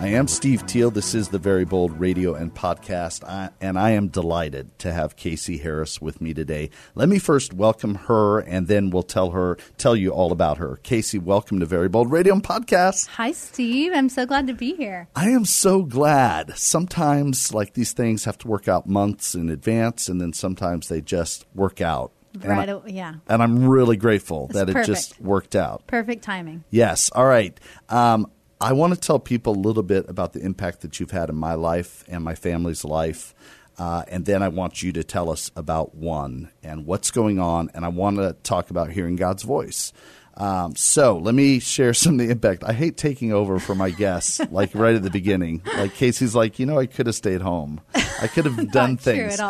I am Steve Teal. This is the Very Bold Radio and Podcast, I, and I am delighted to have Casey Harris with me today. Let me first welcome her, and then we'll tell her, tell you all about her. Casey, welcome to Very Bold Radio and Podcast. Hi, Steve. I'm so glad to be here. I am so glad. Sometimes, like these things, have to work out months in advance, and then sometimes they just work out. Right. And I, yeah. And I'm really grateful It's that perfect. it just worked out. Perfect timing. Yes. All right. Um, I want to tell people a little bit about the impact that you've had in my life and my family's life. Uh, and then I want you to tell us about one and what's going on. And I want to talk about hearing God's voice. Um, so let me share some of the impact. I hate taking over for my guests, like right at the beginning. Like Casey's like, you know, I could have stayed home. I could have done things.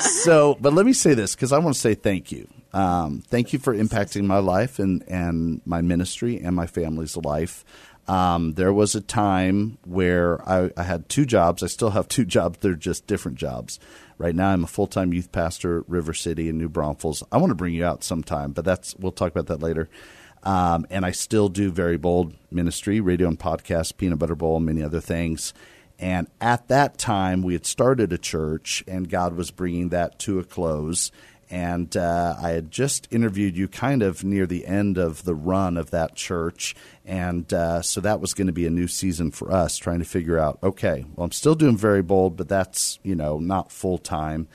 so, but let me say this because I want to say thank you. Um, thank you for impacting my life and, and my ministry and my family's life. Um, there was a time where I, I had two jobs. I still have two jobs. They're just different jobs. Right now, I'm a full time youth pastor at River City in New Braunfels. I want to bring you out sometime, but that's we'll talk about that later. Um, and I still do very bold ministry, radio and podcast, peanut butter bowl, and many other things. And at that time, we had started a church, and God was bringing that to a close. And uh, I had just interviewed you kind of near the end of the run of that church. And uh, so that was going to be a new season for us, trying to figure out okay, well, I'm still doing very bold, but that's, you know, not full time.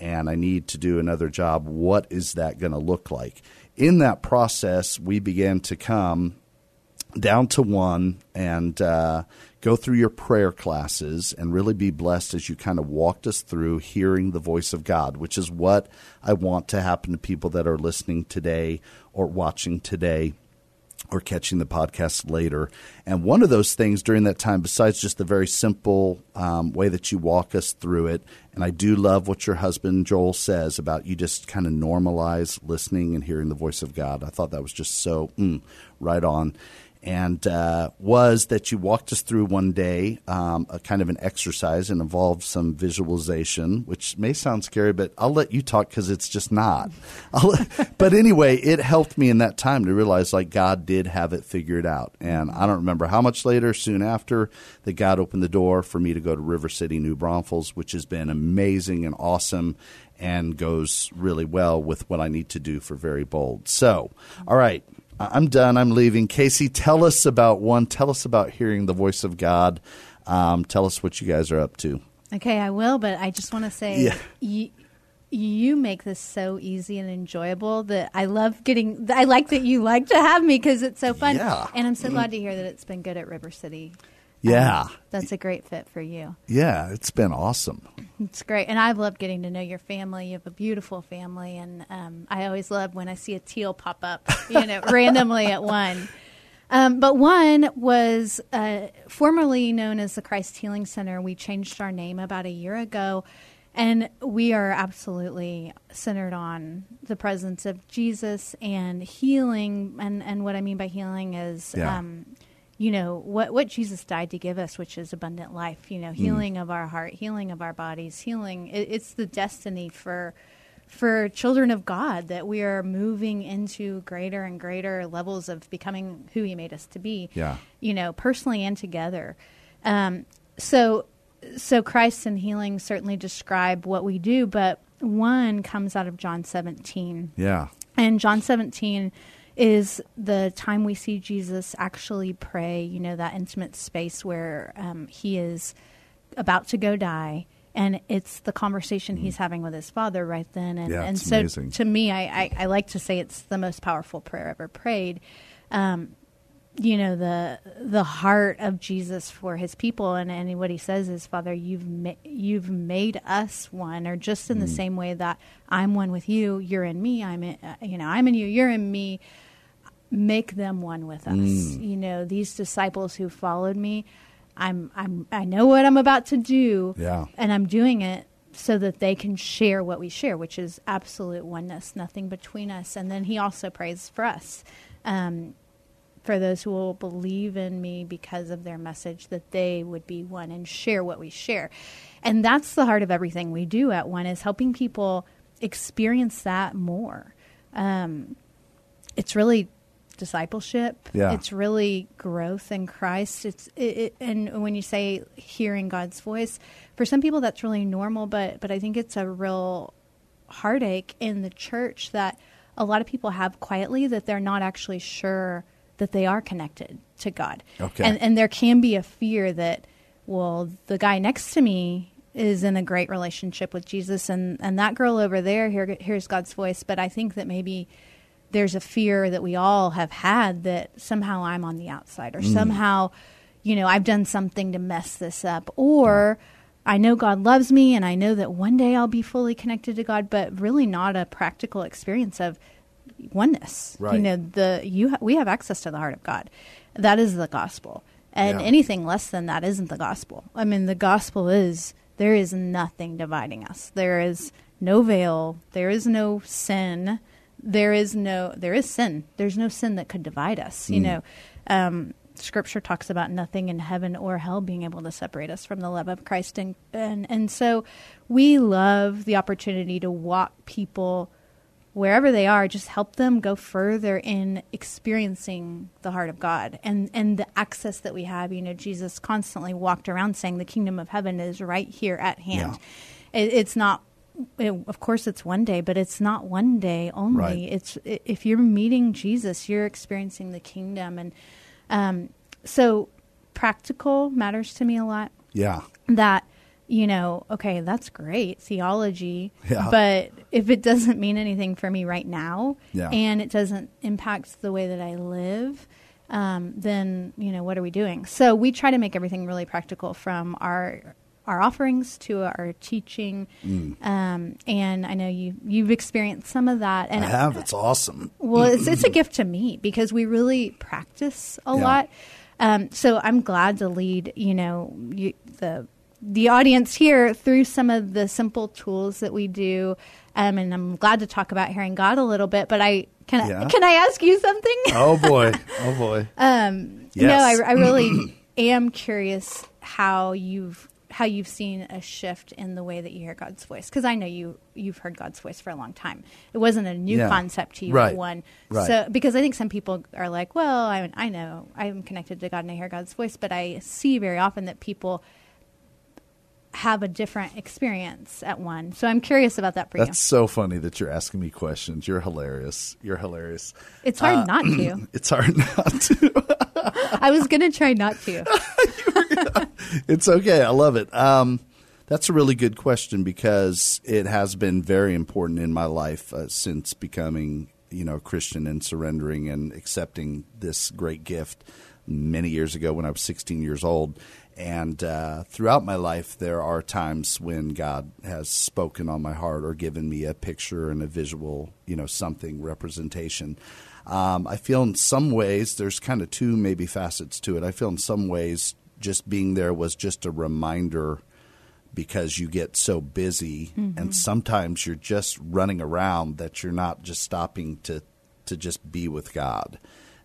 And I need to do another job. What is that going to look like? In that process, we began to come down to one and uh, go through your prayer classes and really be blessed as you kind of walked us through hearing the voice of God, which is what I want to happen to people that are listening today or watching today or catching the podcast later. And one of those things during that time, besides just the very simple um, way that you walk us through it, and I do love what your husband Joel says about you just kind of normalize listening and hearing the voice of God. I thought that was just so mm, right on and uh, was that you walked us through one day um, a kind of an exercise and involved some visualization, which may sound scary, but I'll let you talk because it's just not. But anyway, it helped me in that time to realize like God did have it figured out, and I don't remember how much later, soon after, that God opened the door for me to go to River City, New Braunfels, which has been amazing and awesome. And goes really well with what I need to do for Very Bold. So, all right, I'm done. I'm leaving. Casey, tell us about one. Tell us about hearing the voice of God. Um, tell us what you guys are up to. Okay, I will, but I just want to say Yeah. you, you make this so easy and enjoyable that I love getting. I like that you like to have me because it's so fun. Yeah. And I'm so glad to hear that it's been good at River City. Yeah. Um, that's a great fit for you. Yeah, it's been awesome. It's great, and I've loved getting to know your family. You have a beautiful family, and um, I always love when I see a teal pop up, you know, randomly at one. Um, but one was uh, formerly known as the Christ Healing Center. We changed our name about a year ago, and we are absolutely centered on the presence of Jesus and healing. And, and what I mean by healing is. Yeah. You know what what Jesus died to give us, which is abundant life. You know, healing of our heart, healing of our bodies, healing. It, it's the destiny for for children of God that we are moving into greater and greater levels of becoming who He made us to be. Yeah. You know, personally and together. Um, so so Christ and healing certainly describe what we do, but one comes out of John 17. Yeah. And John 17 is the time we see Jesus actually pray, you know, that intimate space where um, he is about to go die. And it's the conversation he's having with his father right then. And. Yeah, and so amazing. to me, I, I, I like to say it's the most powerful prayer ever prayed. Um, you know the the heart of Jesus for his people and, and what he says is father you've ma- you've made us one or just in the same way that I'm one with you you're in me I'm in, uh, you know I'm in you you're in me make them one with us you know these disciples who followed me I'm I'm I know what I'm about to do Yeah. and I'm doing it so that they can share what we share, which is absolute oneness, nothing between us. And then he also prays for us. Um, for those who will believe in me because of their message, that they would be one and share what we share. And that's the heart of everything we do at One is helping people experience that more. Um, it's really discipleship. Yeah. It's really growth in Christ. It's it, it, and when you say hearing God's voice, for some people that's really normal, but but I think it's a real heartache in the church that a lot of people have quietly that they're not actually sure that they are connected to God. Okay. And and there can be a fear that well, the guy next to me is in a great relationship with Jesus and and that girl over there here hears God's voice, but I think that maybe there's a fear that we all have had that somehow I'm on the outside or mm. somehow, you know, I've done something to mess this up or I know God loves me and I know that one day I'll be fully connected to God, but really not a practical experience of oneness. Right. You know, the you ha- we have access to the heart of God. That is the gospel. And Yeah. anything less than that isn't the gospel. I mean, the gospel is there is nothing dividing us. There is no veil. There is no sin. There is no there is sin. There's no sin that could divide us. You know, um, Scripture talks about nothing in heaven or hell being able to separate us from the love of Christ, and and and so we love the opportunity to walk people wherever they are, just help them go further in experiencing the heart of God and and the access that we have. You know, Jesus constantly walked around saying, "The kingdom of heaven is right here at hand." It, it's not. It, of course, it's one day, but it's not one day only. Right. It's i- if you're meeting Jesus, you're experiencing the kingdom, and um, so practical matters to me a lot Yeah. that you know okay that's great theology Yeah. but if it doesn't mean anything for me right now Yeah. and it doesn't impact the way that i live um, then you know what are we doing so we try to make everything really practical from our our offerings to our teaching Mm. um, and i know you you've experienced some of that and I have. It's awesome. well, it's, it's a gift to me because we really practice a Yeah. lot. Um, so I'm glad to lead, you know, you, the the audience here through some of the simple tools that we do. Um, and I'm glad to talk about hearing God a little bit. But I can Yeah. I, can I ask you something? Oh boy. Oh boy. Um, Yes. No, I, I really am curious how you've how you've seen a shift in the way that you hear God's voice because I know you you've heard God's voice for a long time. It wasn't a new Yeah. concept to you. Right. One, Right. so because I think some people are like, well, I I know I'm connected to God and I hear God's voice, but I see very often that people have a different experience at one. So I'm curious about that for That's so funny that you're asking me questions. You're hilarious. You're hilarious. It's hard uh, not to. It's hard not to. I was gonna try not to. it's okay. I love it. Um, that's a really good question because it has been very important in my life uh, since becoming, you know, a Christian and surrendering and accepting this great gift many years ago when I was 16 years old. And uh, throughout my life, there are times when God has spoken on my heart or given me a picture and a visual, you know, something representation. Um, I feel in some ways there's kind of two maybe facets to it. I feel in some ways just being there was just a reminder because you get so busy and sometimes you're just running around that you're not just stopping to to just be with God.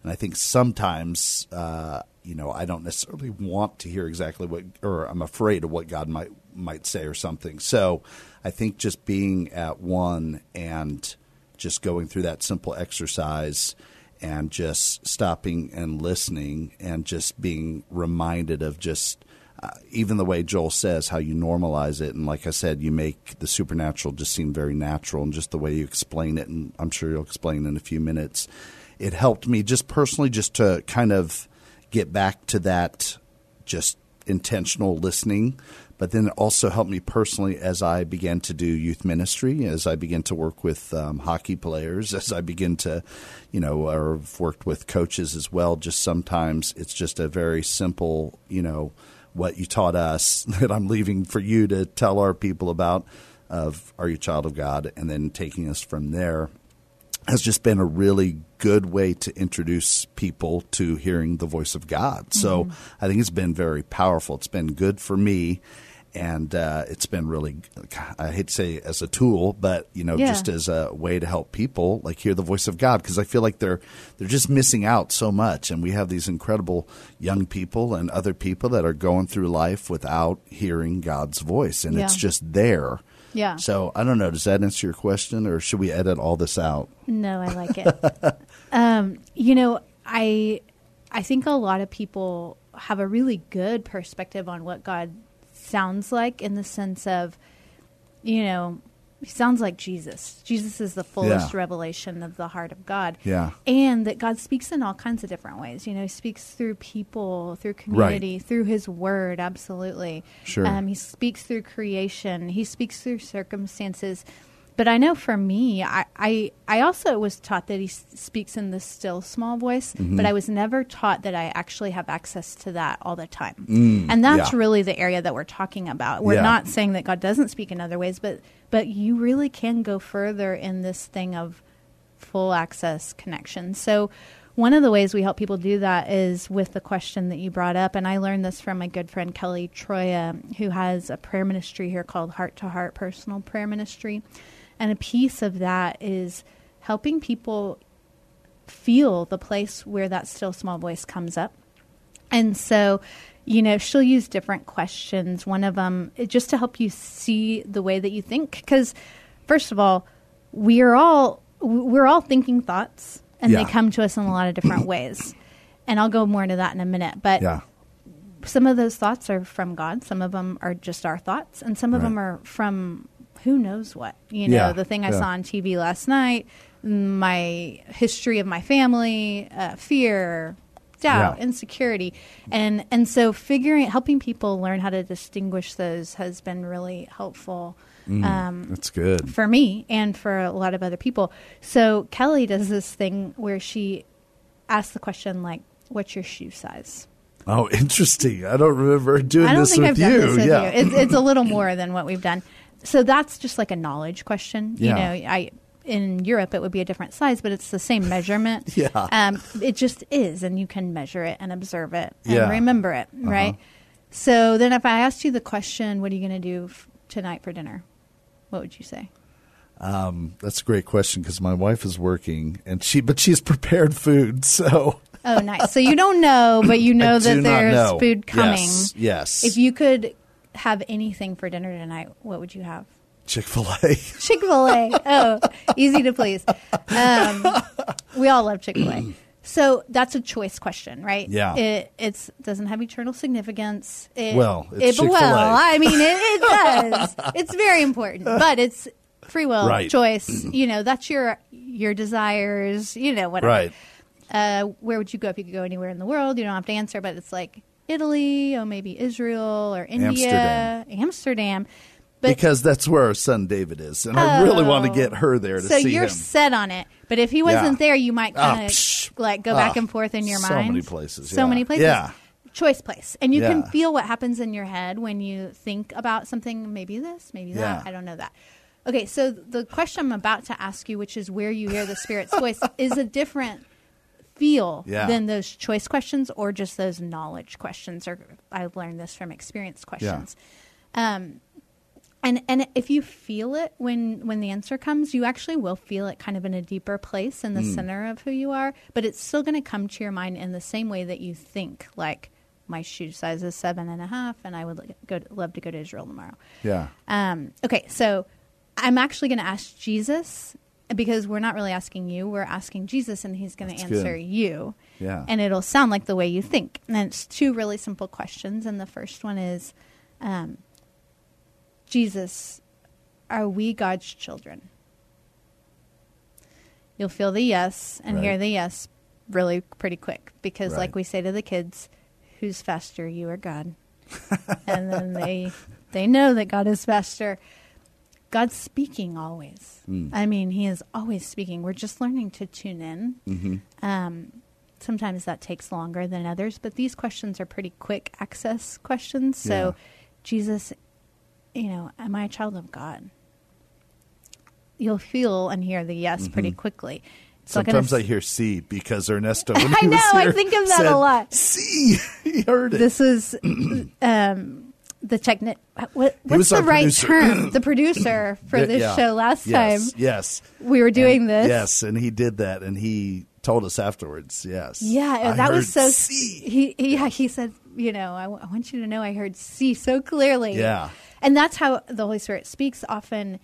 And I think sometimes uh, you know I don't necessarily want to hear exactly what or I'm afraid of what God might might say or something. So I think just being at one and just going through that simple exercise and just stopping and listening and just being reminded of just uh, even the way Joel says how you normalize it. And like I said you make the supernatural just seem very natural. And just the way you explain it and I'm sure you'll explain in a few minutes it helped me just personally just to kind of get back to that just intentional listening but then it also helped me personally as I began to do youth ministry, as I began to work with um, hockey players, as I begin to, you know, or have worked with coaches as well. Just sometimes it's just a very simple, you know, what you taught us that I'm leaving for you to tell our people about of Are You a Child of God? And then taking us from there has just been a really good way to introduce people to hearing the voice of God. So I think it's been very powerful. It's been good for me. and uh, it's been really I hate to say as a tool, but you know Yeah. just as a way to help people like hear the voice of God because I feel like they're they're just missing out so much, and we have these incredible young people and other people that are going through life without hearing God's voice, and it's just there. Yeah. So I don't know. Does that answer your question, or should we edit all this out? No, I like it. um, you know, I I think a lot of people have a really good perspective on what God sounds like in the sense of, you know, he sounds like Jesus. Jesus is the fullest Yeah. revelation of the heart of God. Yeah. And that God speaks in all kinds of different ways. You know, he speaks through people, through community, through his word, absolutely. Sure. Um, he speaks through creation, he speaks through circumstances. But I know for me, I, I, I also was taught that he s- speaks in the still small voice, Mm-hmm. but I was never taught that I actually have access to that all the time. and that's Mm, yeah. really the area that we're talking about. We're Yeah. not saying that God doesn't speak in other ways, but but you really can go further in this thing of full access connection. So one of the ways we help people do that is with the question that you brought up, and I learned this from my good friend Kelly Troya, who has a prayer ministry here called Heart to Heart Personal Prayer Ministry, and a piece of that is helping people feel the place where that still small voice comes up. And so, you know, she'll use different questions. One of them just to help you see the way that you think. Because, first of all, we are all we're all thinking thoughts, and Yeah. they come to us in a lot of different ways. And I'll go more into that in a minute. But Yeah. some of those thoughts are from God. Some of them are just our thoughts, and some of Right. them are from who knows what. You know, Yeah, the thing I yeah. saw on TV last night, my history of my family, uh, fear, doubt, Yeah. insecurity, and and so figuring, helping people learn how to distinguish those has been really helpful. um, That's good. for me and for a lot of other people. So Kelly does this thing where she asks the question like, "What's your shoe size?" Oh, interesting. I don't remember doing I don't this think with I've you. done this with yeah. you. It's, it's a little more than what we've done. So that's just like a knowledge question. Yeah. You know, I in Europe it would be a different size, but it's the same measurement. Yeah. Um, it just is, and you can measure it and observe it and Yeah. Uh-huh. remember it, right? So then, if I asked you the question, "What are you going to do f- tonight for dinner?" What would you say? That's a great question because my wife is working and she, but she's prepared food. So Oh, nice. So you don't know, but you know that there's know. food coming. Yes, yes. If you could have anything for dinner tonight, what would you have? Chick Fil A. Chick Fil A. Oh, easy to please. Um, we all love Chick Fil A. So that's a choice question, right? Yeah. It it's doesn't have eternal significance. It, Well, it's it, well, I mean, it, it does. it's very important, but it's free will, Right. choice. You know, that's your your desires. You know, whatever right. uh, where would you go if you could go anywhere in the world? You don't have to answer, but it's like Italy or maybe Israel or India, Amsterdam. Amsterdam. But because that's where our son David is, and I really want to Oh. get her there to so see you're set on it. But if he wasn't Yeah. there, you might Ah, kind of psh. like go back Ah, and forth in your so mind. So many places, So yeah. many places. Yeah. Choice place, and you can feel what happens in your head when you think about something. Maybe this, maybe that. Yeah. I don't know that. Okay, so the question I'm about to ask you, which is where you hear the Spirit's voice, is a different feel Yeah. than those choice questions or just those knowledge questions. Or I've learned this from experience questions. Um, and and if you feel it when when the answer comes, you actually will feel it kind of in a deeper place in the Hmm. center of who you are. But it's still going to come to your mind in the same way that you think. Like my shoe size is seven and a half, and I would go love to go to Israel tomorrow. yeah. Um, okay, so I'm actually going to ask Jesus because we're not really asking you. We're asking Jesus, and he's going to answer good. you. Yeah. And it'll sound like the way you think. And it's two really simple questions. And the first one is um, Jesus, are we God's children? You'll feel the yes and hear the yes really pretty quick because, Right. like we say to the kids, who's faster, you or God? and then they they know that God is faster. God's speaking always. Hmm. I mean, He is always speaking. We're just learning to tune in. Mm-hmm. Um, sometimes that takes longer than others, but these questions are pretty quick access questions. So, Yeah. Jesus, you know, am I a child of God? You'll feel and hear the yes pretty quickly. It's Mm-hmm. Sometimes I hear C because Ernesto. I know, I think of that a lot. C. he heard it. this is um, the techni- what, what's the right producer. term? the producer for this Yeah. show last yes, time. Yes. We were doing And- this. Yes, and he did that, and he told us afterwards. Yes. Yeah, I that was so. C. He, he, yeah, he said, you know, I, w- I want you to know I heard see so clearly. Yeah. and that's how the Holy Spirit speaks. Often,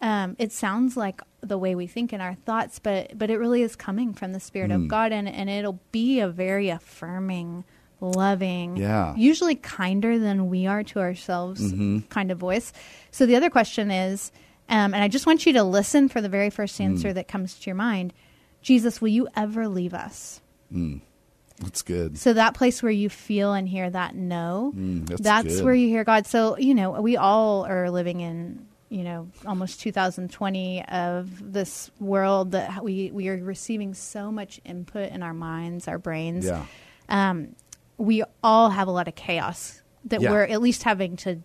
um, it sounds like the way we think in our thoughts, but but it really is coming from the Spirit Hmm. of God, and and it'll be a very affirming, loving, Yeah. usually kinder than we are to ourselves Mm-hmm. kind of voice. So the other question is, um, and I just want you to listen for the very first Hmm. answer that comes to your mind. Jesus, will you ever leave us? That's good. So that place where you feel and hear that no, Mm, that's that's where you hear God. So you know, we all are living in you know almost 2020 of this world that we we are receiving so much input in our minds, our brains. Yeah. Um, we all have a lot of chaos that Yeah. we're at least having to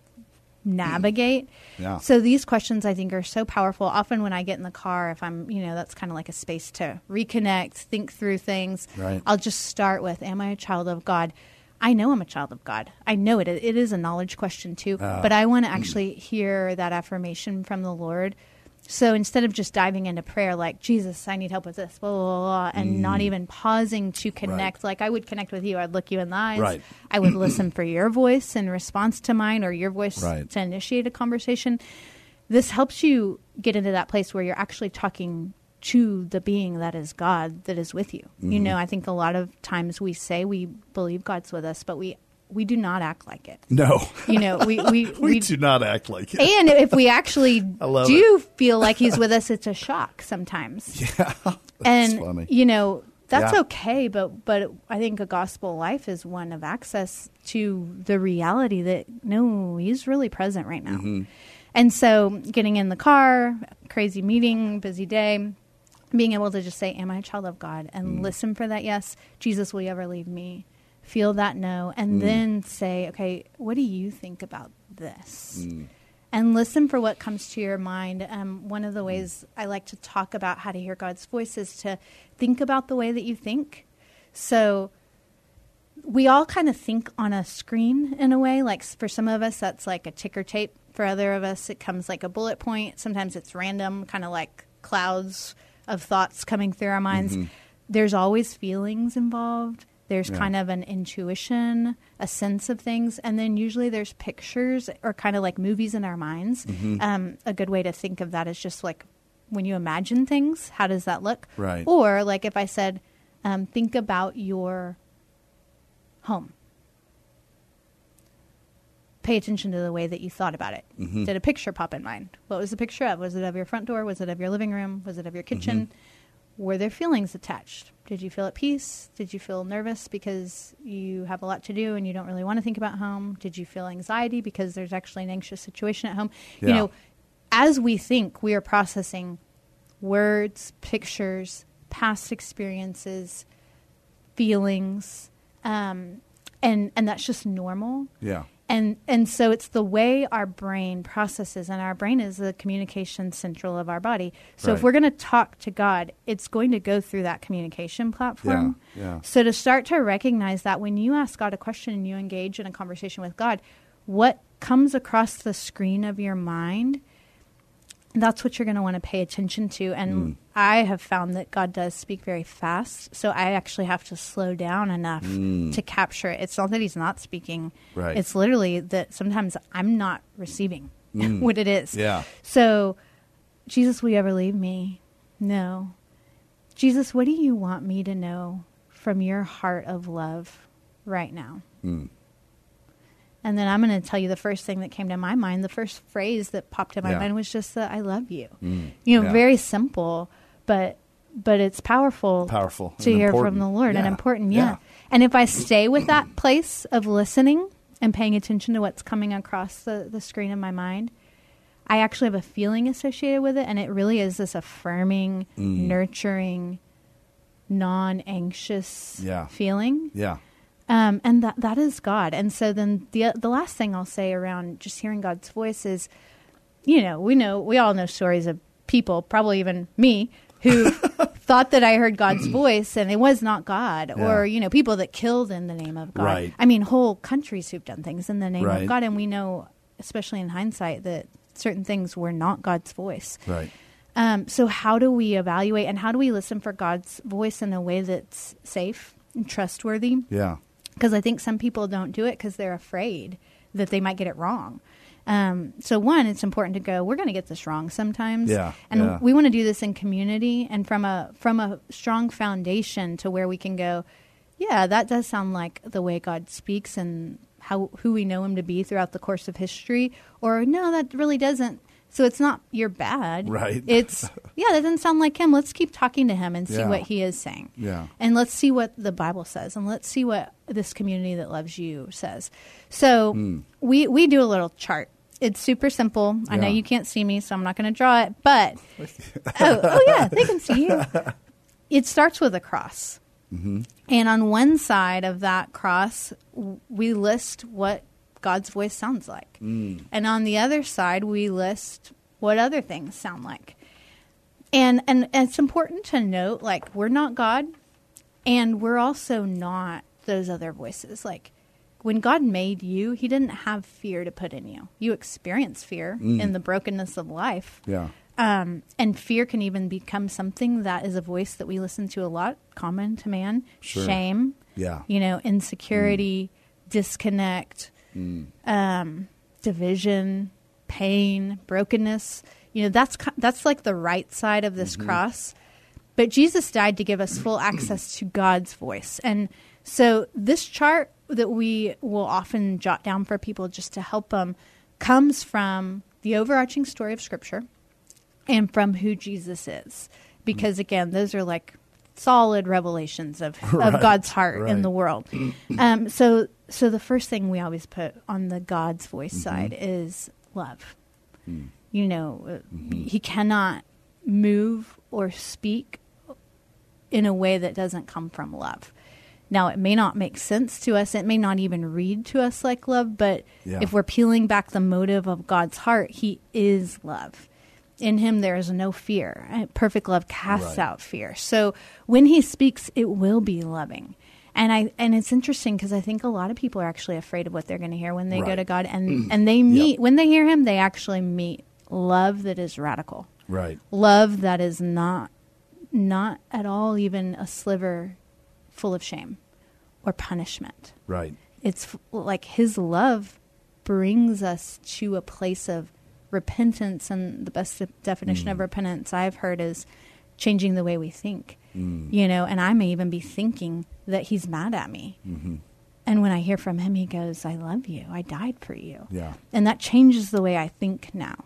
navigate. Yeah. So these questions I think are so powerful. Often when I get in the car, if I'm, you know, that's kind of like a space to reconnect, think through things. Right. I'll just start with, "Am I a child of God?" I know I'm a child of God. I know it. It is a knowledge question too, Ah. but I want to actually hear that affirmation from the Lord. So instead of just diving into prayer like Jesus, I need help with this, blah blah blah, blah and Mm. not even pausing to connect, like I would connect with you, I'd look you in the eyes. Right. I would listen for your voice in response to mine, or your voice Right. to initiate a conversation. This helps you get into that place where you're actually talking to the being that is God that is with you. Mm-hmm. You know, I think a lot of times we say we believe God's with us, but we we do not act like it. No. You know, we we, we, do not act like it. and if we actually do feel like he's with us, it's a shock sometimes. Yeah. and funny. you know that's Yeah. okay, but but I think a gospel life is one of access to the reality that no, he's really present right now. Mm-hmm. And so, getting in the car, crazy meeting, busy day, being able to just say, "Am I a child of God?" and Mm. listen for that yes. Jesus, will you ever leave me? Feel that no, Mm. and then say, "Okay, what do you think about this?" Mm. and listen for what comes to your mind. Um, one of the ways I like to talk about how to hear God's voice is to think about the way that you think. So we all kind of think on a screen in a way. Like for some of us, that's like a ticker tape. For other of us, it comes like a bullet point. Sometimes it's random, kind of like clouds of thoughts coming through our minds. There's always feelings involved. There's Yeah. kind of an intuition, a sense of things, and then usually there's pictures or kind of like movies in our minds. Um, a good way to think of that is just like when you imagine things, how does that look? Right. Or like if I said, um, think about your home. Pay attention to the way that you thought about it. Mm-hmm. Did a picture pop in mind? What was the picture of? Was it of your front door? Was it of your living room? Was it of your kitchen? Mm-hmm. Were there feelings attached? Did you feel at peace? Did you feel nervous because you have a lot to do and you don't really want to think about home? Did you feel anxiety because there's actually an anxious situation at home? You know, as we think, we are processing words, pictures, past experiences, feelings, um, and and that's just normal. Yeah. And and so it's the way our brain processes, and our brain is the communication central of our body. So if we're going to talk to God, it's going to go through that communication platform. Yeah, yeah. So to start to recognize that when you ask God a question and you engage in a conversation with God, what comes across the screen of your mind that's what you're going to want to pay attention to. And Mm. I have found that God does speak very fast. So I actually have to slow down enough to capture it. It's not that He's not speaking, Mm. Right. it's literally that sometimes I'm not receiving what it is. Mm. Yeah. So, Jesus, will you ever leave me? No. Jesus, what do you want me to know from your heart of love right now? Mm. And then I'm going to tell you the first thing that came to my mind. The first phrase that popped in my Yeah. mind was just that I love you. Mm. You know, Yeah. very simple, but but it's powerful. Powerful to hear important. from the Lord and important. Yeah. Yeah. And if I stay with that place of listening and paying attention to what's coming across the, the screen of my mind, I actually have a feeling associated with it, and it really is this affirming, Mm. nurturing, non-anxious Yeah. feeling Yeah. um, and that that is God. And so then the the last thing I'll say around just hearing God's voice is, you know, we know we all know stories of people, probably even me, who thought that I heard God's voice and it was not God, Yeah. or you know, people that killed in the name of God. Right. I mean, whole countries who've done things in the name Right. of God, and we know, especially in hindsight, that certain things were not God's voice. Right. Um, so, how do we evaluate and how do we listen for God's voice in a way that's safe and trustworthy? Yeah. Because I think some people don't do it because they're afraid that they might get it wrong. Um, so, one, it's important to go. We're going to get this wrong sometimes, Yeah, and yeah. we want to do this in community and from a from a strong foundation to where we can go. Yeah, that does sound like the way God speaks and how who we know Him to be throughout the course of history. Or no, that really doesn't. So it's not you're bad, Right. It's yeah, that doesn't sound like Him. Let's keep talking to Him and see Yeah. what He is saying. Yeah. And let's see what the Bible says, and let's see what this community that loves you says. So Hmm. we we do a little chart. It's super simple. I know Yeah. you can't see me, so I'm not going to draw it. But oh, oh yeah, they can see you. It starts with a cross, Mm-hmm. and on one side of that cross, w- we list what God's voice sounds like, Mm. and on the other side, we list what other things sound like. And and it's important to note, like we're not God, and we're also not those other voices. Like when God made you, He didn't have fear to put in you. You experience fear Mm. in the brokenness of life. Yeah. Um, and fear can even become something that is a voice that we listen to a lot, common to man. Sure. Shame, Yeah. you know, insecurity, disconnect, um, division, pain, brokenness. You know, that's that's like the right side of this cross. But Jesus died to give us full access to God's voice. And so this chart that we will often jot down for people just to help them comes from the overarching story of Scripture and from who Jesus is. Because again, those are like solid revelations of, Right, of God's heart right. in the world. um, so, so the first thing we always put on the God's voice Mm-hmm. side is love. Mm. You know, uh, Mm-hmm. He cannot move or speak in a way that doesn't come from love. Now, it may not make sense to us. It may not even read to us like love, but Yeah. if we're peeling back the motive of God's heart, He is love. In Him, there is no fear. Uh, Perfect love casts Right. out fear. So when He speaks, it will be loving. And I and it's interesting because I think a lot of people are actually afraid of what they're going to hear when they go to God, and and they meet when they hear Him, they actually meet love that is radical Right. love that is not not at all even a sliver full of shame or punishment Right. it's f- like his love brings us to a place of repentance and the best de- definition of repentance i've heard is changing the way we think you know and i may even be thinking that he's mad at me and when i hear from him he goes i love you i died for you Yeah. and that changes the way I think now.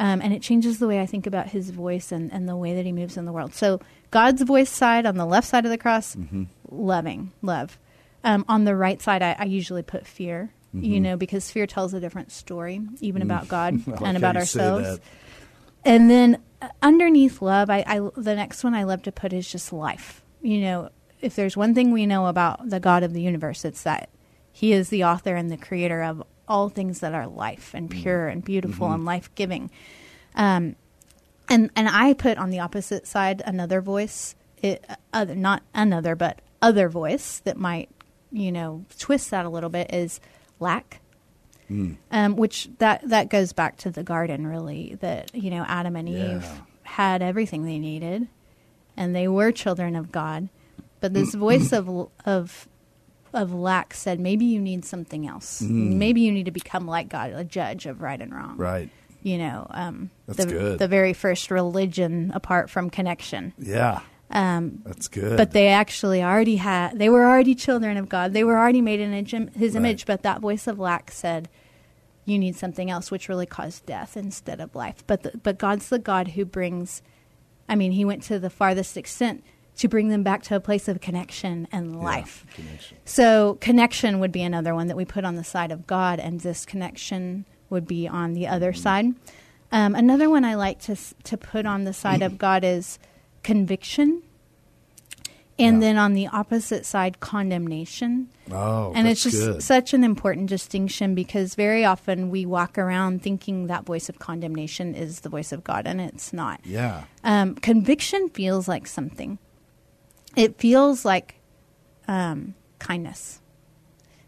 Um, and it changes the way I think about his voice and, and the way that he moves in the world. So, God's voice side on the left side of the cross, Mm-hmm. Loving, love. Um, on the right side, I, I usually put fear, you know, because fear tells a different story, even about God Mm-hmm. Mm. Like and about ourselves. And then uh, underneath love, I, I the next one I love to put is just life. You know, if there's one thing we know about the God of the universe, it's that He is the author and the creator of all things that are life and pure and beautiful and life giving. Um, and and I put on the opposite side another voice, it, other not another but other voice that might you know twist that a little bit is lack um, which that that goes back to the garden really that you know adam and eve had everything they needed and they were children of god. But this voice of of of lack said maybe you need something else. Maybe you need to become like god a judge of right and wrong. Right. you know um, That's the, good. the very first religion apart from connection. Yeah. Um, That's good. but they actually already had they were already children of god they were already made in his- his Right. image but that voice of lack said you need something else which really caused death instead of life but the, but god's the god who brings i mean he went to the farthest extent to bring them back to a place of connection and Yeah, life connection. so connection would be another one that we put on the side of God, and disconnection would be on the other Mm-hmm. side. Um, another one I like to to put on the side of God is conviction, And Yeah. then on the opposite side, condemnation. Oh, and that's it's just good. such an important distinction because very often we walk around thinking that voice of condemnation is the voice of God, and it's not. yeah. Um, conviction feels like something. It feels like um, kindness.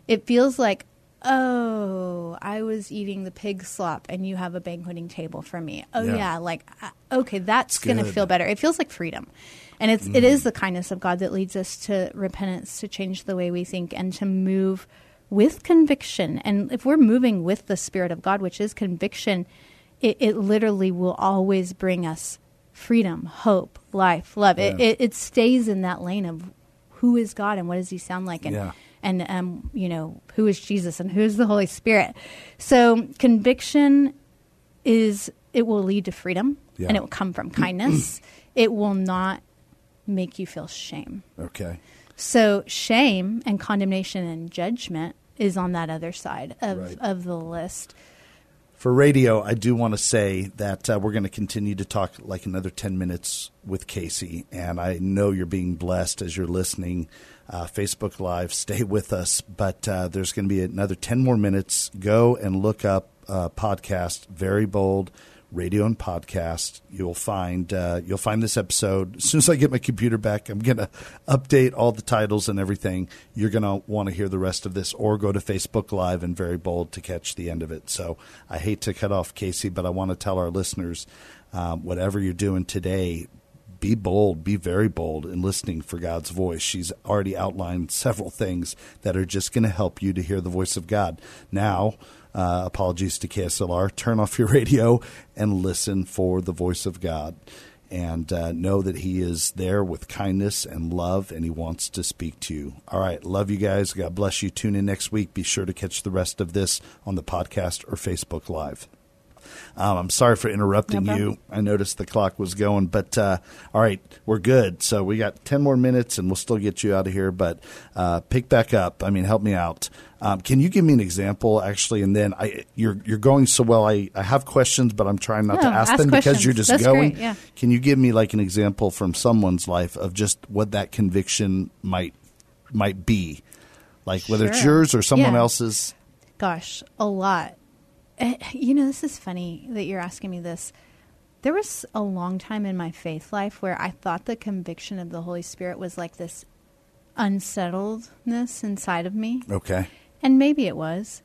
It feels like, oh, I was eating the pig slop and you have a banqueting table for me. Oh Yeah. yeah, like uh, okay, that's going to feel better. It feels like freedom. And it's it is the kindness of God that leads us to repentance, to change the way we think and to move with conviction. And if we're moving with the spirit of God, which is conviction, it, it literally will always bring us freedom, hope, life, love. It, it it stays in that lane of who is God and what does he sound like and Yeah. And um, you know who is Jesus and who is the Holy Spirit. So conviction is it will lead to freedom Yeah. and it will come from kindness. it will not make you feel shame. Okay. So shame and condemnation and judgment is on that other side of, Right. of the list. For radio, I do want to say that uh, we're going to continue to talk like another 10 minutes with Casey. And I know you're being blessed as you're listening. Uh, Facebook Live, stay with us. But uh, there's going to be another 10 more minutes. Go and look up uh, podcast, Very Bold Radio and Podcast. You'll find uh, you'll find this episode as soon as I get my computer back. I'm going to update all the titles and everything. You're going to want to hear the rest of this, or go to Facebook Live and Very Bold to catch the end of it. So I hate to cut off Casey, but I want to tell our listeners, um, whatever you're doing today, be bold, be very bold in listening for God's voice. She's already outlined several things that are just going to help you to hear the voice of God. Now, uh, apologies to KSLR, turn off your radio and listen for the voice of God. And uh, know that He is there with kindness and love, and He wants to speak to you. All right. Love you guys. God bless you. Tune in next week. Be sure to catch the rest of this on the podcast or Facebook Live. Um, I'm sorry for interrupting No you. I noticed the clock was going, but uh, all right, we're good. So we got 10 more minutes and we'll still get you out of here, but uh, pick back up. I mean, help me out. Um, can you give me an example, actually? And then I, you're you're going so well. I, I have questions, but I'm trying not to ask, ask them because you're just That's going. great, yeah. Can you give me like an example from someone's life of just what that conviction might might be, like whether it's yours or someone Yeah. else's? Gosh, a lot. Eh, You know, this is funny that you're asking me this. There was a long time in my faith life where I thought the conviction of the Holy Spirit was like this unsettledness inside of me. Okay. And maybe it was.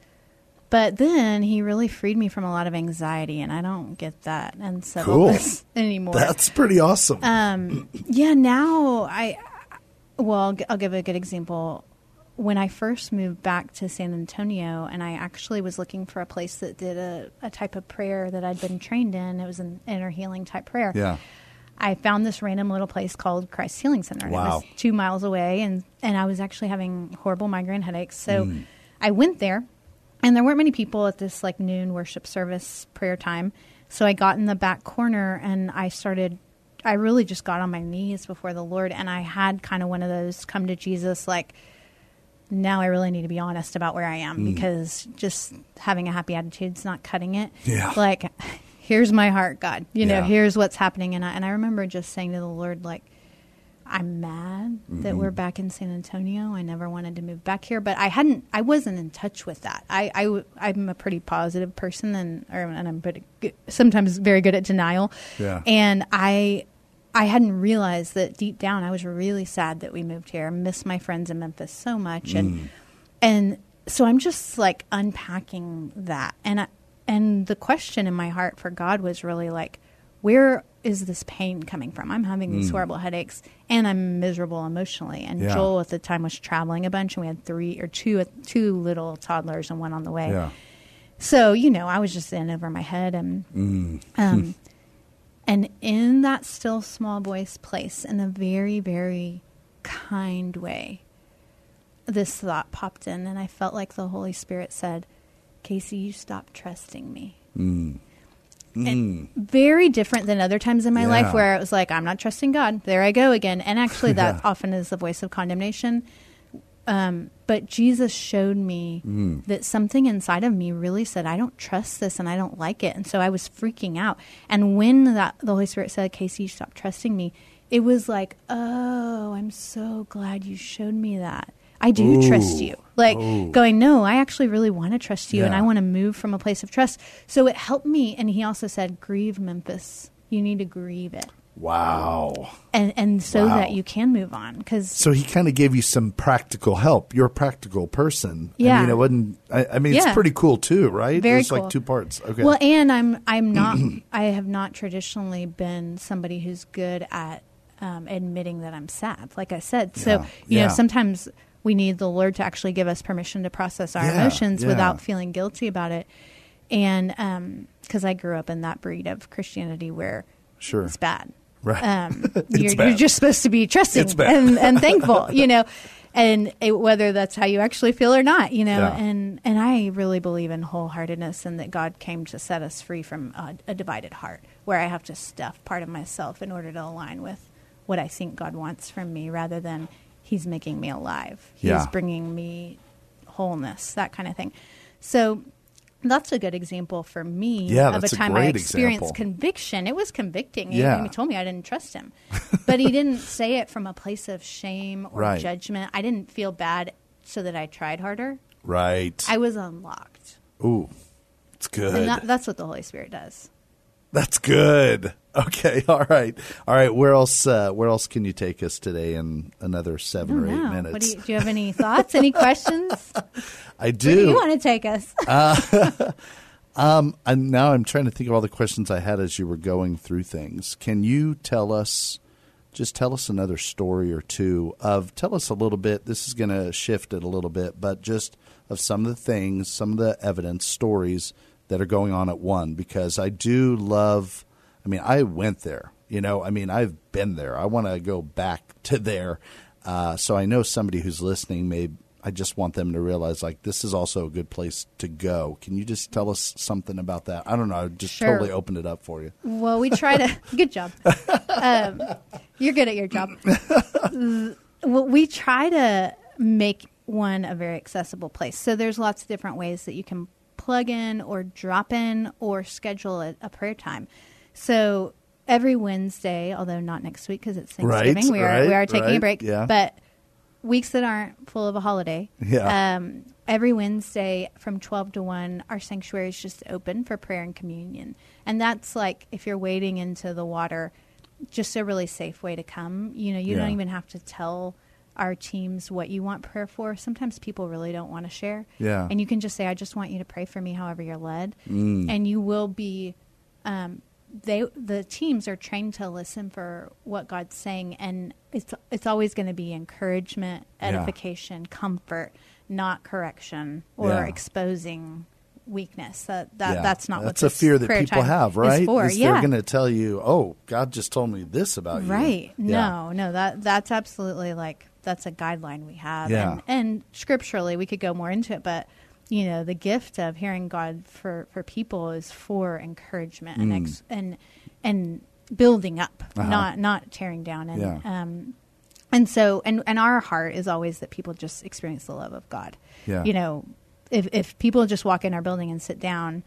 But then he really freed me from a lot of anxiety, and I don't get that unsettledness anymore. That's pretty awesome. Um, yeah, now I, well, I'll I'll give a good example. When I first moved back to San Antonio, and I actually was looking for a place that did a, a type of prayer that I'd been trained in, it was an inner healing type prayer. yeah. I found this random little place called Christ Healing Center. and It Wow. was two miles away, and, and I was actually having horrible migraine headaches. So Mm. I went there, and there weren't many people at this like noon worship service prayer time. So I got in the back corner and I started. I really just got on my knees before the Lord, and I had kind of one of those come to Jesus like. Now I really need to be honest about where I am Mm. because just having a happy attitude is not cutting it. Yeah. Like, here's my heart, God. You know, Yeah. here's what's happening, and I and I remember just saying to the Lord, like, I'm mad that Mm-hmm. we're back in San Antonio. I never wanted to move back here, but I hadn't. I wasn't in touch with that. I, I am a pretty positive person, and or, and I'm pretty good, sometimes very good at denial. Yeah. And I, I hadn't realized that deep down I was really sad that we moved here. I miss my friends in Memphis so much, Mm. and and so I'm just like unpacking that, and I, and the question in my heart for God was really like, where is this pain coming from? I'm having these horrible headaches, and I'm miserable emotionally. And Yeah. Joel at the time was traveling a bunch, and we had three or two two little toddlers and one on the way. Yeah. So you know, I was just in over my head, and Mm. um, and in that still small voice place, in a very very kind way, this thought popped in, and I felt like the Holy Spirit said, "Casey, you stopped trusting me." Mm. And mm. very different than other times in my Yeah. life where it was like, I'm not trusting God. There I go again. And actually, that Yeah. often is the voice of condemnation. Um, but Jesus showed me that something inside of me really said, I don't trust this and I don't like it. And so I was freaking out. And when that the Holy Spirit said, Casey, stop trusting me, it was like, oh, I'm so glad you showed me that. I do Ooh. trust you. Like Ooh. going, no, I actually really want to trust you and I want to move from a place of trust. So it helped me. And he also said, grieve Memphis. You need to grieve it. Wow. And, and so Wow. that you can move on. Because So he kind of gave you some practical help. You're a practical person. Yeah. I mean, it wasn't. I, I mean, it's Yeah. pretty cool too, right? Very It's cool. like two parts. Okay. Well, and I'm I'm not I have not traditionally been somebody who's good at um, admitting that I'm sad. Like I said, so Yeah, you yeah. know sometimes we need the Lord to actually give us permission to process our Yeah, emotions yeah. without feeling guilty about it. And because I grew up in that breed of Christianity where Sure. it's bad. Right. Um, you're, you're just supposed to be trusting and, and thankful, you know, and it, whether that's how you actually feel or not, you know, Yeah. and and I really believe in wholeheartedness and that God came to set us free from a, a divided heart, where I have to stuff part of myself in order to align with what I think God wants from me, rather than He's making me alive. He's Yeah. bringing me wholeness, that kind of thing. So. That's a good example for me Yeah, of a time I experienced example. conviction. It was convicting. He- Yeah. He told me I didn't trust him. But he didn't say it from a place of shame or Right. judgment. I didn't feel bad so that I tried harder. right. I was unlocked. Ooh, it's good. And that, that's what the Holy Spirit does. That's good. Okay. All right. All right. Where else? Uh, where else can you take us today in another seven or eight know. minutes? Do, you, do you have any thoughts? Any questions? I Where do. do you want to take us? Um, and now I'm trying to think of all the questions I had as you were going through things. Can you tell us, just tell us another story or two of, tell us a little bit. This is going to shift it a little bit, but just of some of the things, some of the evidence, stories that are going on at one, because I do love, I mean, I went there, you know, I mean, I've been there. I want to go back to there. Uh, so I know somebody who's listening may I just want them to realize like this is also a good place to go. Can you just tell us something about that? I don't know. I just Sure. totally opened it up for you. Well, we try to. Good job. Um, you're good at your job. well, we try to make one a very accessible place. So there's lots of different ways that you can plug in or drop in or schedule a, a prayer time. So every Wednesday, although not next week because it's Thanksgiving, Right, we are right, we are taking right, a break. yeah. But weeks that aren't full of a holiday, Yeah. um, every Wednesday from 12 to 1, our sanctuary is just open for prayer and communion. And that's like if you're wading into the water, just a really safe way to come. You know, you Yeah. don't even have to tell our teams what you want prayer for. Sometimes people really don't want to share. Yeah. And you can just say, I just want you to pray for me however you're led. Mm. And you will be um, they the teams are trained to listen for what God's saying, and it's it's always going to be encouragement, Yeah. edification, comfort, not correction or Yeah. exposing weakness. That that Yeah. that's not That's what a fear that people have, is right? for. Is yeah, They're going to tell you, "Oh, God just told me this about you." Right. Yeah. No, no, that that's absolutely like that's a guideline we have. Yeah. And and scripturally we could go more into it, but you know, the gift of hearing God for for people is for encouragement and ex, and and building up, Mm. Uh-huh. not not tearing down and Yeah. um and so and and our heart is always that people just experience the love of God. Yeah. You know, if if people just walk in our building and sit down,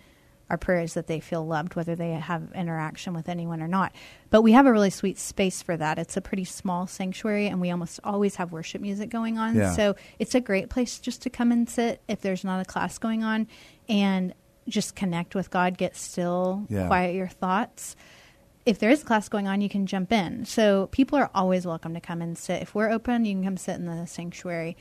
our prayer is that they feel loved, whether they have interaction with anyone or not. But we have a really sweet space for that. It's a pretty small sanctuary, and we almost always have worship music going on. Yeah. So it's a great place just to come and sit if there's not a class going on, and just connect with God, get still, Yeah. quiet your thoughts. If there is a class going on, you can jump in. So people are always welcome to come and sit. If we're open, you can come sit in the sanctuary.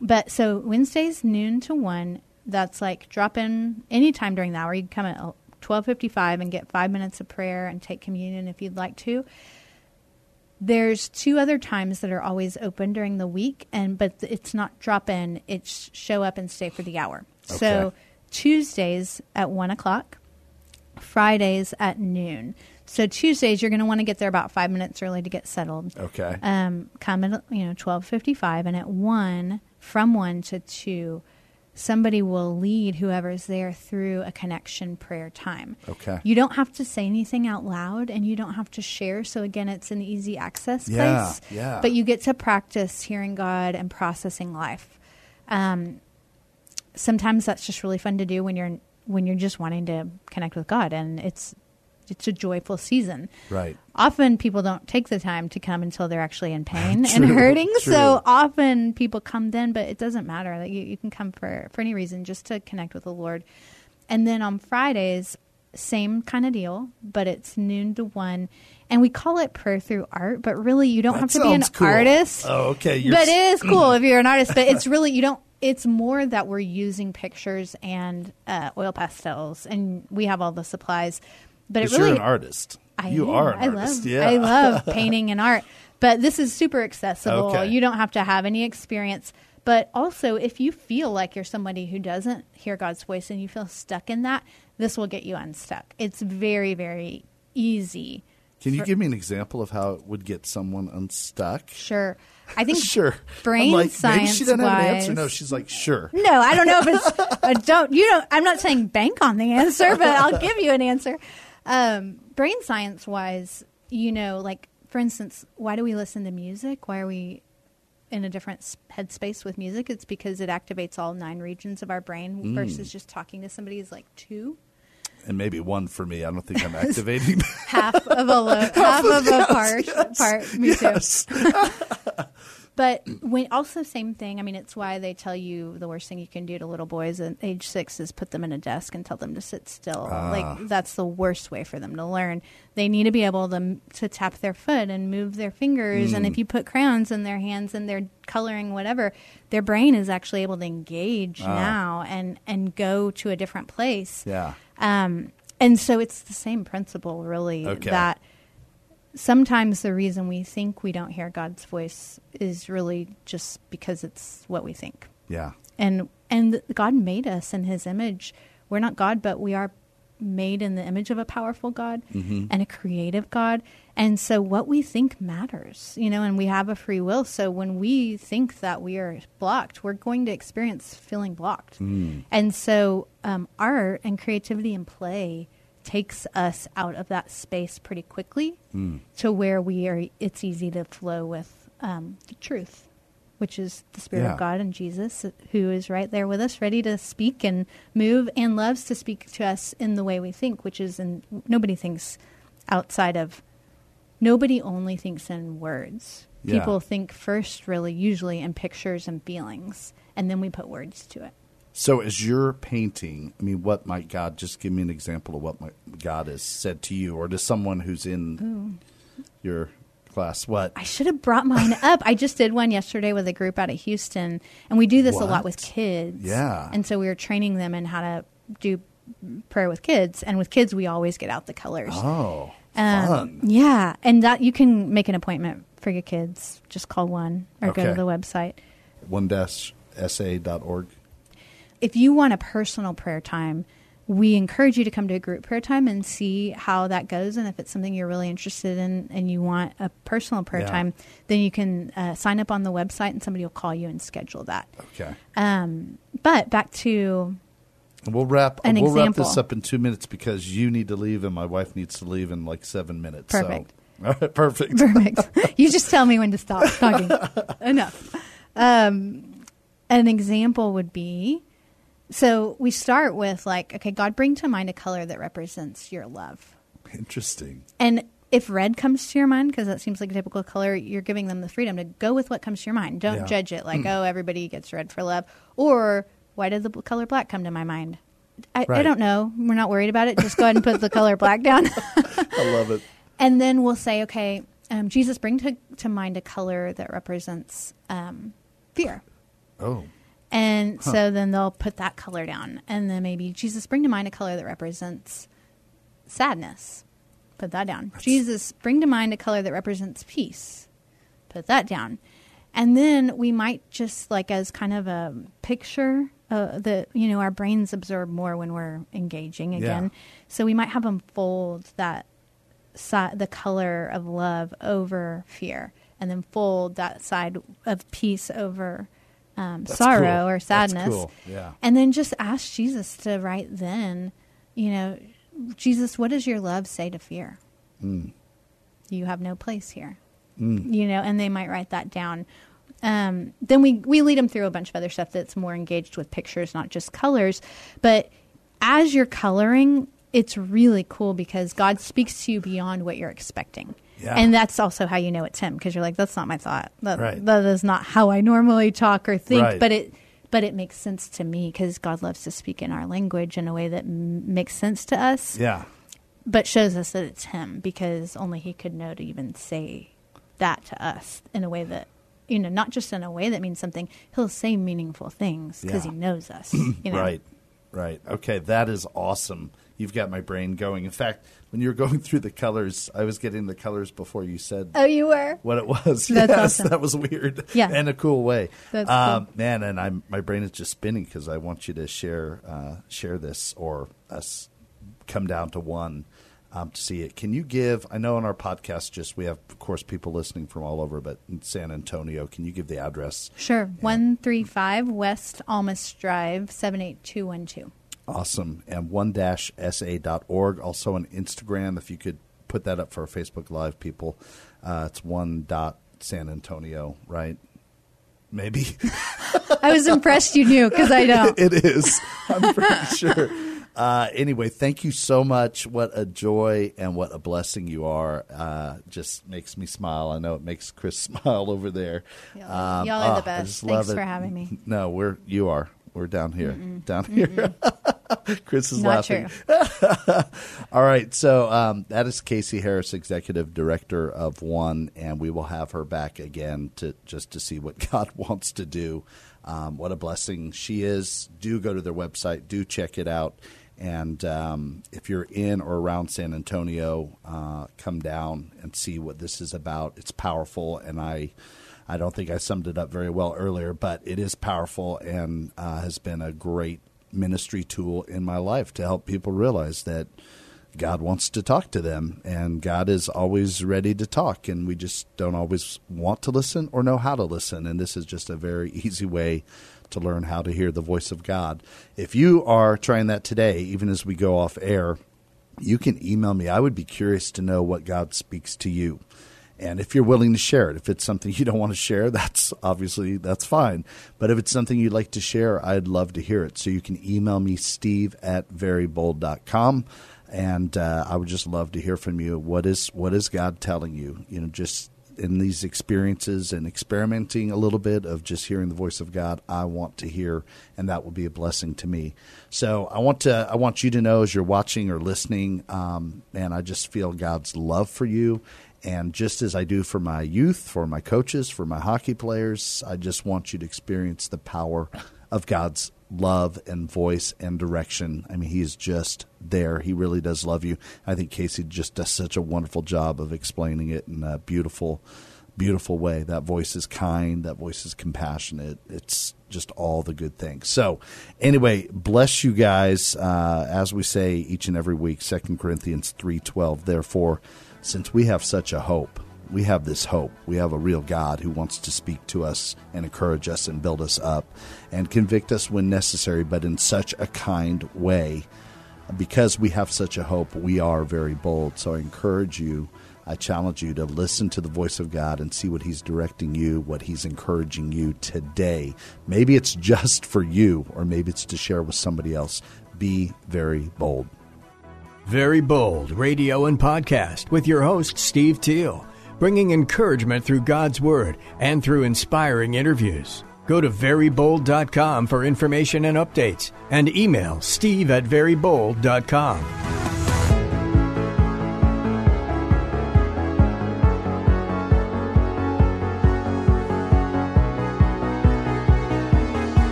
But so Wednesdays noon to one. That's like drop in anytime during the hour. You can come at twelve fifty five and get five minutes of prayer and take communion if you'd like to. There's two other times that are always open during the week, and but it's not drop in. It's show up and stay for the hour. So Tuesdays at one o'clock, Fridays at noon. So Tuesdays you're going to want to get there about five minutes early to get settled Okay. um, come at you know twelve fifty five, and at one from one to two, somebody will lead whoever's there through a connection prayer time. Okay. You don't have to say anything out loud, and you don't have to share. So again, it's an easy access Yeah, place. yeah. But you get to practice hearing God and processing life. Um, sometimes that's just really fun to do when you're when you're just wanting to connect with God, and it's it's a joyful season. Right. Often people don't take the time to come until they're actually in pain and hurting. true. So often people come then, but it doesn't matter. Like you, you can come for for any reason, just to connect with the Lord. And then on Fridays, same kind of deal, but it's noon to one, and we call it prayer through art. But really, you don't That have to be an cool. artist. Oh, okay. You're but it is cool if you're an artist. But it's really you don't. It's more that we're using pictures and uh, oil pastels, and we have all the supplies. But it really, you're an artist. I you am. are an I artist. love, yeah. I love painting and art. But this is super accessible. Okay. You don't have to have any experience. But also, if you feel like you're somebody who doesn't hear God's voice and you feel stuck in that, this will get you unstuck. It's very, very easy. Can you for- give me an example of how it would get someone unstuck? Sure. I think Sure. brain I'm like, maybe science she doesn't have an answer. wise- No, she's like, sure. No, I don't know if it's. I don't. You don't. I'm not saying bank on the answer, but I'll give you an answer. Um, brain science wise, you know, like for instance, why do we listen to music? Why are we in a different headspace with music? It's because it activates all nine regions of our brain Mm. versus just talking to somebody is like two. And maybe one for me. I don't think I'm activating. Half of a lo- half of a part part. Me too. But when also same thing. I mean, it's why they tell you the worst thing you can do to little boys at age six is put them in a desk and tell them to sit still. Ah. Like that's the worst way for them to learn. They need to be able to to tap their foot and move their fingers. And Mm. if you put crayons in their hands and they're coloring whatever, their brain is actually able to engage Ah. now and and go to a different place. Yeah. Um, and so it's the same principle, really, Okay. that sometimes the reason we think we don't hear God's voice is really just because it's what we think. Yeah. And and God made us in His image. We're not God, but we are made in the image of a powerful God and a creative God. And so what we think matters, you know, and we have a free will. So when we think that we are blocked, we're going to experience feeling blocked. And so um, art and creativity and play takes us out of that space pretty quickly to where we are, it's easy to flow with um, the truth which is the Spirit Yeah. of God and Jesus, who is right there with us, ready to speak and move, and loves to speak to us in the way we think, which is in nobody thinks outside of. Nobody only thinks in words. Yeah. People think first, really, usually in pictures and feelings, and then we put words to it. So, as you're painting, I mean, what might God just give me an example of what might God has said to you, or to someone who's in your class? What? I should have brought mine up. I just did one yesterday with a group out of Houston, and we do this a lot with kids. Yeah. And so we were training them in how to do prayer with kids, and with kids we always get out the colors. Oh, Um, fun. Yeah, and that you can make an appointment for your kids. Just call one or go to the website. One dash sa.org. If you want a personal prayer time, we encourage you to come to a group prayer time and see how that goes. And if it's something you're really interested in and you want a personal prayer Yeah. time, then you can uh, sign up on the website and somebody will call you and schedule that. Okay. Um, but back to And we'll wrap. An we'll wrap this up in two minutes because you need to leave and my wife needs to leave in like seven minutes. so- Perfect. All right, perfect. Perfect. you just tell me when to stop talking. Enough. Um, an example would be so we start with like, okay, God, bring to mind a color that represents your love. Interesting. And if red comes to your mind, because that seems like a typical color, you're giving them the freedom to go with what comes to your mind. Don't Yeah. judge it like, oh, everybody gets red for love. Or why did the color black come to my mind? I, I don't know. We're not worried about it. Just go ahead and put the color black down. I love it. And then we'll say, okay, um, Jesus, bring to, to mind a color that represents um, fear. Oh, And so then they'll put that color down. And then maybe, Jesus, bring to mind a color that represents sadness. Put that down. Jesus, bring to mind a color that represents peace. Put that down. And then we might just like as kind of a picture uh, that you know our brains absorb more when we're engaging again. Yeah. So we might have them fold that si- the color of love over fear, and then fold that side of peace over um, sorrow cool. or sadness. cool. Yeah. And then just ask Jesus to right then, you know, Jesus, what does your love say to fear? Mm. You have no place here. You know, and they might write that down. Um, then we we lead them through a bunch of other stuff that's more engaged with pictures, not just colors. But as you're coloring, it's really cool because God speaks to you beyond what you're expecting. Yeah. And that's also how you know it's him because you're like, that's not my thought. That, Right. that is not how I normally talk or think. Right. But it, but it makes sense to me because God loves to speak in our language in a way that m- makes sense to us, Yeah. but shows us that it's him because only he could know to even say that to us in a way that, you know, not just in a way that means something. He'll say meaningful things because Yeah. he knows us. You know? Right. Right. Okay, that is awesome. You've got my brain going. In fact, when you were going through the colors, I was getting the colors before you said Oh, you were. what it was. That's yes, awesome. that was weird. Yeah. in a cool way. That's um, cool. Man, and I'm my brain is just spinning because I want you to share uh, share this or us come down to one um, to see it. Can you give? I know on our podcast, just we have of course people listening from all over, but in San Antonio, can you give the address? Sure. 135 West Olmos Drive, 78212. Awesome. And one dash sa.org. Also on Instagram, if you could put that up for Facebook Live people. Uh, it's one dot San Antonio, right? Maybe. I was impressed you knew because I don't. it is. I'm pretty sure. Uh, anyway, thank you so much. What a joy and what a blessing you are. Uh, just makes me smile. I know it makes Chris smile over there. Y'all- y'all are the oh, I best. Thanks love it. for having me. No, we're you are. We're down here. Down here. Chris is Not laughing. All right, so um, that is Casey Harris, executive director of One, and we will have her back again to just to see what God wants to do. Um, what a blessing she is! Do go to their website, do check it out, and um, if you're in or around San Antonio, uh, come down and see what this is about. It's powerful, and I. I don't think I summed it up very well earlier, but it is powerful and uh, has been a great ministry tool in my life to help people realize that God wants to talk to them and God is always ready to talk and we just don't always want to listen or know how to listen and this is just a very easy way to learn how to hear the voice of God. If you are trying that today even as we go off air, you can email me. I would be curious to know what God speaks to you. And if you're willing to share it, if it's something you don't want to share, that's obviously that's fine. But if it's something you'd like to share, I'd love to hear it. So you can email me, steve at verybold.com. And uh, I would just love to hear from you. What is what is God telling you? You know, just in these experiences and experimenting a little bit of just hearing the voice of God, I want to hear, and that will be a blessing to me. So I want to I want you to know as you're watching or listening, um, man, I just feel God's love for you. And just as I do for my youth, for my coaches, for my hockey players, I just want you to experience the power of God's love and voice and direction. I mean, He's just there. He really does love you. I think Casey just does such a wonderful job of explaining it in a beautiful, beautiful way. That voice is kind. That voice is compassionate. It's just all the good things. So, anyway, bless you guys. Uh, as we say each and every week, Second Corinthians three twelve. Therefore, since we have such a hope, we have this hope. We have a real God who wants to speak to us and encourage us and build us up and convict us when necessary, but in such a kind way. Because we have such a hope, we are very bold. So I encourage you, I challenge you to listen to the voice of God and see what He's directing you, what He's encouraging you today. Maybe it's just for you, or maybe it's to share with somebody else. Be very bold. Very Bold Radio and Podcast with your host, Steve Teal, bringing encouragement through God's Word and through inspiring interviews. Go to verybold.com for information and updates and email steve at verybold.com.